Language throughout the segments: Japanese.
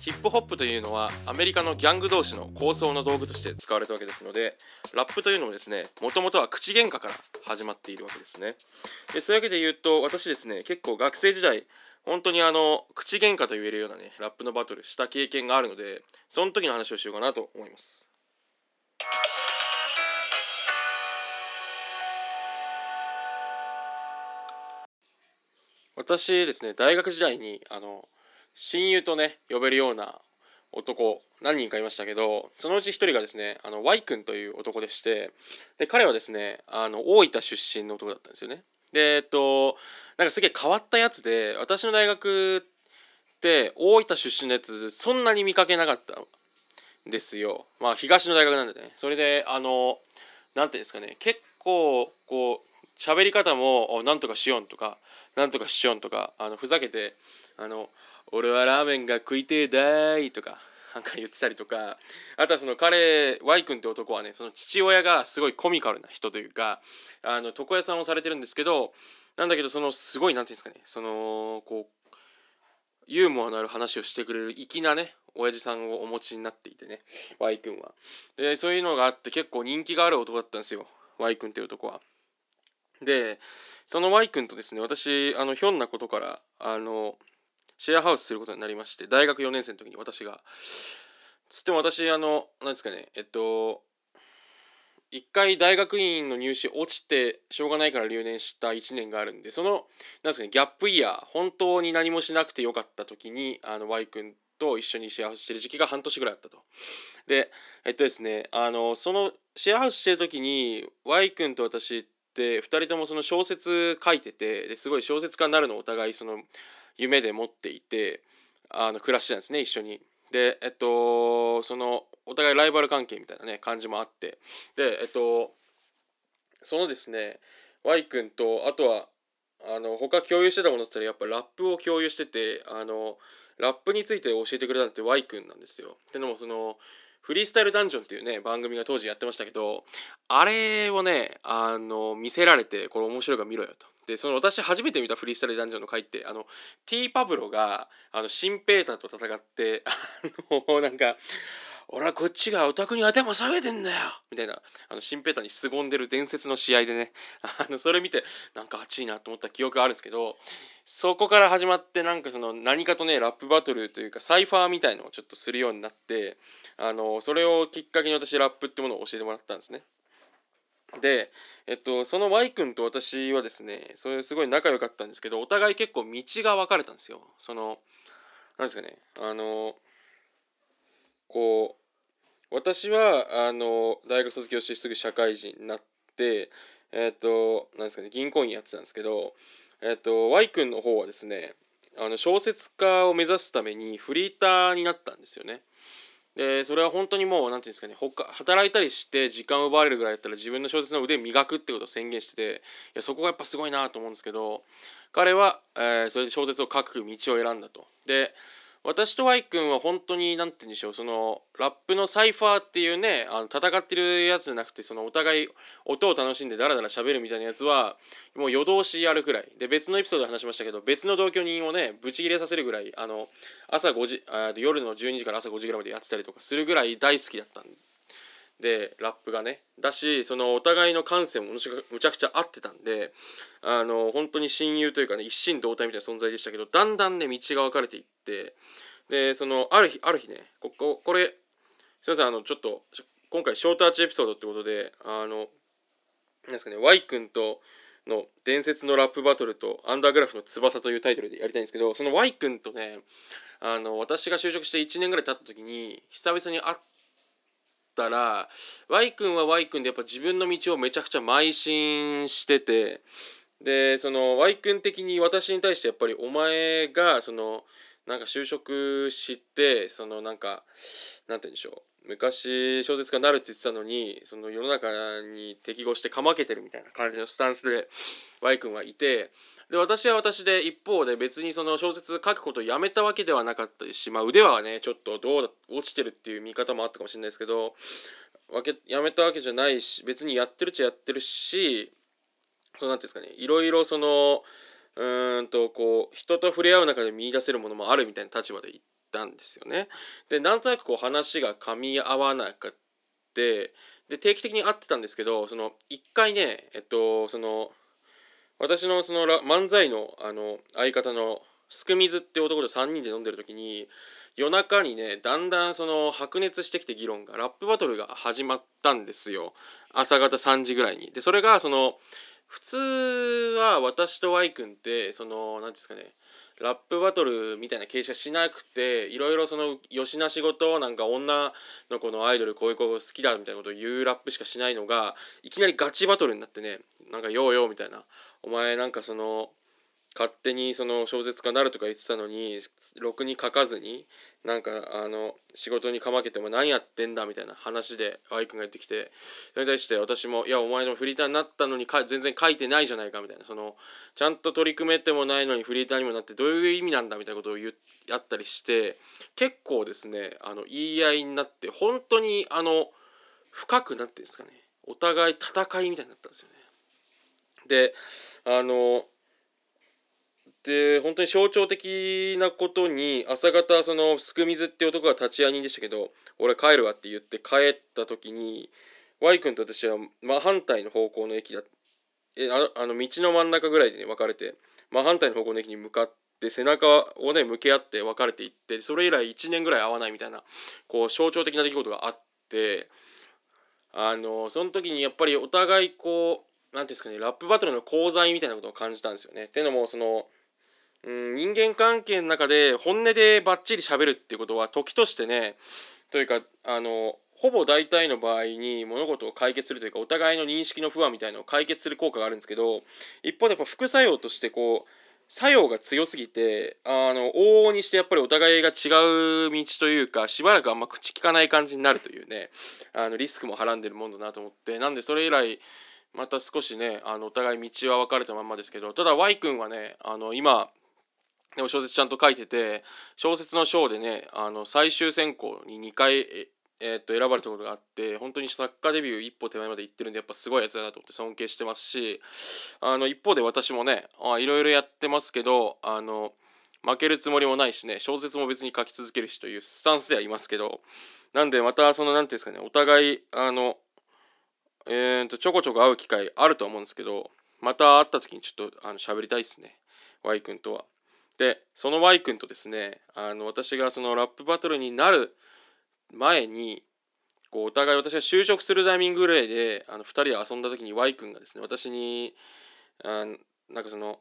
ヒップホップというのはアメリカのギャング同士の抗争の道具として使われたわけですのでラップというのもですねもともとは口喧嘩から始まっているわけですね。でそういうわけで言うと私ですね結構学生時代本当にあの口喧嘩と言えるようなねラップのバトルした経験があるのでその時の話をしようかなと思います。私ですね大学時代にあの親友とね呼べるような男何人かいましたけどそのうち1人がですねあの Y 君という男でしてで彼はですねあの大分出身の男だったんですよね。でえっとなんかすげえ変わったやつで私の大学って大分出身のやつそんなに見かけなかったんですよ。まあ東の大学なんでね。それであの何ていうんですかね結構こう喋り方も「なんとかしよん」とか「なんとかしよん」とかあのふざけてあの「俺はラーメンが食いてえだい」とかなんか言ってたりとかあとはその彼 Y 君って男はねその父親がすごいコミカルな人というかあの床屋さんをされてるんですけどなんだけどそのすごいなんていうんですかねそのこうユーモアのある話をしてくれる粋なね親父さんをお持ちになっていてね Y 君は。でそういうのがあって結構人気がある男だったんですよ Y 君っていう男は。でその Y 君とですね私あのひょんなことからあのシェアハウスすることになりまして大学4年生の時に私がつっても私あの何ですかねえっと一回大学院の入試落ちてしょうがないから留年した1年があるんでそのなんですかねギャップイヤー本当に何もしなくてよかった時にあの Y 君と一緒にシェアハウスしてる時期が半年ぐらいあったと。でえっとですねあのそのシェアハウスしてる時に Y 君と私って2人ともその小説書いててですごい小説家になるのをお互いその夢で持っていてあの暮らしてたんですね一緒に。でえっとそのお互いライバル関係みたいなね感じもあってでえっとそのですね Y 君とあとはあの他共有してたものだったらやっぱラップを共有しててあのラップについて教えてくれたのって Y 君なんですよ。ってのもそのフリースタイルダンジョンっていうね番組が当時やってましたけどあれをねあの見せられてこれ面白いから見ろよと。でその私初めて見たフリースタイルダンジョンの回ってあの T パブロがあのシンペーターと戦ってあのなんか俺はこっちがお宅に頭下げてんだよみたいなあのシンペータに凄んでる伝説の試合でね あのそれ見てなんか熱いなと思った記憶があるんですけどそこから始まってなんかその何かとねラップバトルというかサイファーみたいのをちょっとするようになってあのそれをきっかけに私ラップってものを教えてもらったんですね。で、えっと、その Y 君と私はですねそれすごい仲良かったんですけどお互い結構道が分かれたんですよ。そのなんですかねあのこう私はあの大学卒業してすぐ社会人になってえっとなんですかね銀行員やってたんですけど、えっと、Y 君の方はですねあの小説家を目指すためにフリーターになったんですよね。でそれは本当にもう何て言うんですかね他働いたりして時間を奪われるぐらいだったら自分の小説の腕磨くってことを宣言してていやそこがやっぱすごいなと思うんですけど彼は、えー、それで小説を書く道を選んだと。で私と Y 君は本当に何て言うんでしょうそのラップのサイファーっていうねあの戦ってるやつじゃなくてそのお互い音を楽しんでダラダラ喋るみたいなやつはもう夜通しやるくらい。で別のエピソードで話しましたけど別の同居人をねブチギレさせるぐらいあの朝5時あ夜の12時から朝5時ぐらいまでやってたりとかするぐらい大好きだったんででラップがね。だしそのお互いの感性もむちゃくちゃ合ってたんであの本当に親友というかね一心同体みたいな存在でしたけどだんだんね道が分かれていってでそのある日ある日ねこここれすいませんあのちょっと今回ショートアーチエピソードってことであのなんですかね Y 君との伝説のラップバトルとアンダーグラフの翼というタイトルでやりたいんですけどその Y 君とねあの私が就職して1年ぐらい経った時に久々に会ったら Y 君は Y 君でやっぱ自分の道をめちゃくちゃ邁進しててでその Y 君的に私に対してやっぱりお前がそのなんか就職してそのなんかなんて言うんでしょう。昔小説家になるって言ってたのにその世の中に適合してかまけてるみたいな感じのスタンスで Y 君はいてで私は私で一方で別にその小説書くことをやめたわけではなかったし、まあ、腕はねちょっとどう落ちてるっていう見方もあったかもしれないですけどわけやめたわけじゃないし別にやってるっちゃやってるしそうなんですかねいろいろそのうーんとこう人と触れ合う中で見出せるものもあるみたいな立場で言ったんですよね。でなんとなくこう話が噛み合わなくてで定期的に会ってたんですけどその一回ねえっとその私のその漫才のあの相方のすくみずって男と3人で飲んでる時に夜中にねだんだんその白熱してきて議論がラップバトルが始まったんですよ朝方3時ぐらいに。でそれがその普通は私と Y 君ってその何ですかねラップバトルみたいな形式はしなくていろいろそのよしな仕事なんか女の子のアイドルこういう子好きだみたいなことを言うラップしかしないのがいきなりガチバトルになってねなんか「ようよう」みたいな「お前なんかその勝手にその小説家になるとか言ってたのにろくに書かずになんかあの仕事にかまけても何やってんだみたいな話で愛くんが言ってきてそれに対して私も「いやお前のフリーターになったのにか全然書いてないじゃないか」みたいなそのちゃんと取り組めてもないのにフリーターにもなってどういう意味なんだみたいなことを言あったりして結構ですねあの言い合いになって本当にあの深くなってですかねお互い戦いみたいになったんですよね。であので本当に象徴的なことに朝方そのすくみずって男が立ち会い人でしたけど俺帰るわって言って帰った時に Y 君と私は真反対の方向の駅だえあの道の真ん中ぐらいで、ね、分かれて真反対の方向の駅に向かって背中をね向け合って別れていってそれ以来1年ぐらい会わないみたいなこう象徴的な出来事があってあのその時にやっぱりお互いこう何ていうんですかねラップバトルの功罪みたいなことを感じたんですよね。っていうのもそのうん人間関係の中で本音でバッチリ喋るっていうことは時としてねというかあのほぼ大体の場合に物事を解決するというかお互いの認識の不安みたいのを解決する効果があるんですけど一方でやっぱ副作用としてこう作用が強すぎてあの往々にしてやっぱりお互いが違う道というかしばらくあんま口聞かない感じになるというねあのリスクもはらんでるもんだなと思ってなんでそれ以来また少しねあのお互い道は分かれたまんまですけどただ Y 君はねあの今でも小説ちゃんと書いてて小説の賞でねあの最終選考に2回えー、っと選ばれたことがあって本当に作家デビュー一歩手前まで行ってるんでやっぱすごいやつだなと思って尊敬してますしあの一方で私もねいろいろやってますけどあの負けるつもりもないしね小説も別に書き続けるしというスタンスではいますけどなんでまたその何ていうんですかねお互いあのえー、とちょこちょこ会う機会あると思うんですけどまた会った時にちょっとあの喋りたいですね Y 君とは。でその Y 君とですねあの私がそのラップバトルになる前にこうお互い私が就職するタイミングぐらいであの2人で遊んだ時に Y 君がですね私にあなんかその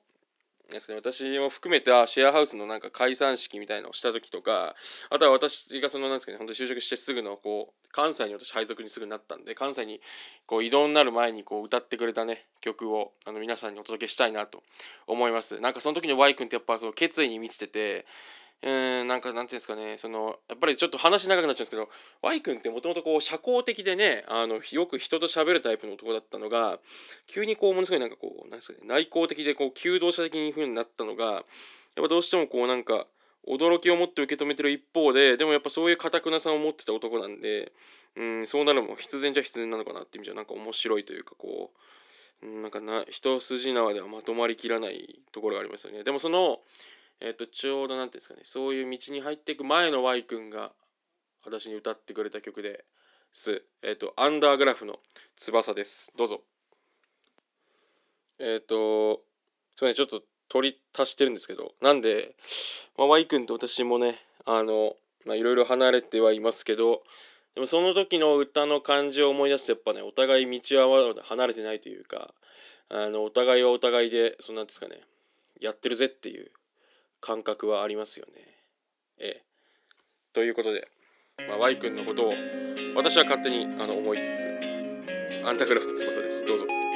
ですね、私も含めたシェアハウスのなんか解散式みたいのをした時とかあとは私がそのなんですかね本当に就職してすぐのこう関西に私配属にすぐなったんで関西にこう移動になる前にこう歌ってくれたね曲をあの皆さんにお届けしたいなと思います。なんかその時の Y 君ってやっぱその決意に満ちててえー、なんかなんていうんですかねそのやっぱりちょっと話長くなっちゃうんですけど Y 君ってもともとこう社交的でねあのよく人と喋るタイプの男だったのが急にこうものすごいなんかこうなんですかね内向的でこう求道者的にふうになったのがやっぱどうしてもこうなんか驚きを持って受け止めてる一方ででもやっぱそういうかたくなさを持ってた男なんで、うん、そうなるのも必然じゃ必然なのかなっていう意味じゃなんか面白いというかこう、うん、なんかな一筋縄ではまとまりきらないところがありますよね。でもそのえっ、とちょうど何ていうんですかねそういう道に入っていく前の Y 君が私に歌ってくれた曲です。えっ、とアンダーグラフの翼です。どうぞ。えっ、とすみませんちょっと取り足してるんですけどなんで、まあ、Y 君と私もねあのまあいろいろ離れてはいますけどでもその時の歌の感じを思い出すとやっぱねお互い道はまだ離れてないというかあのお互いはお互いでそんなんですかねやってるぜっていう感覚はありますよね。ええ。ということで、まあ、Y 君のことを私は勝手にあの思いつつ、アンタグラフの翼です。どうぞ。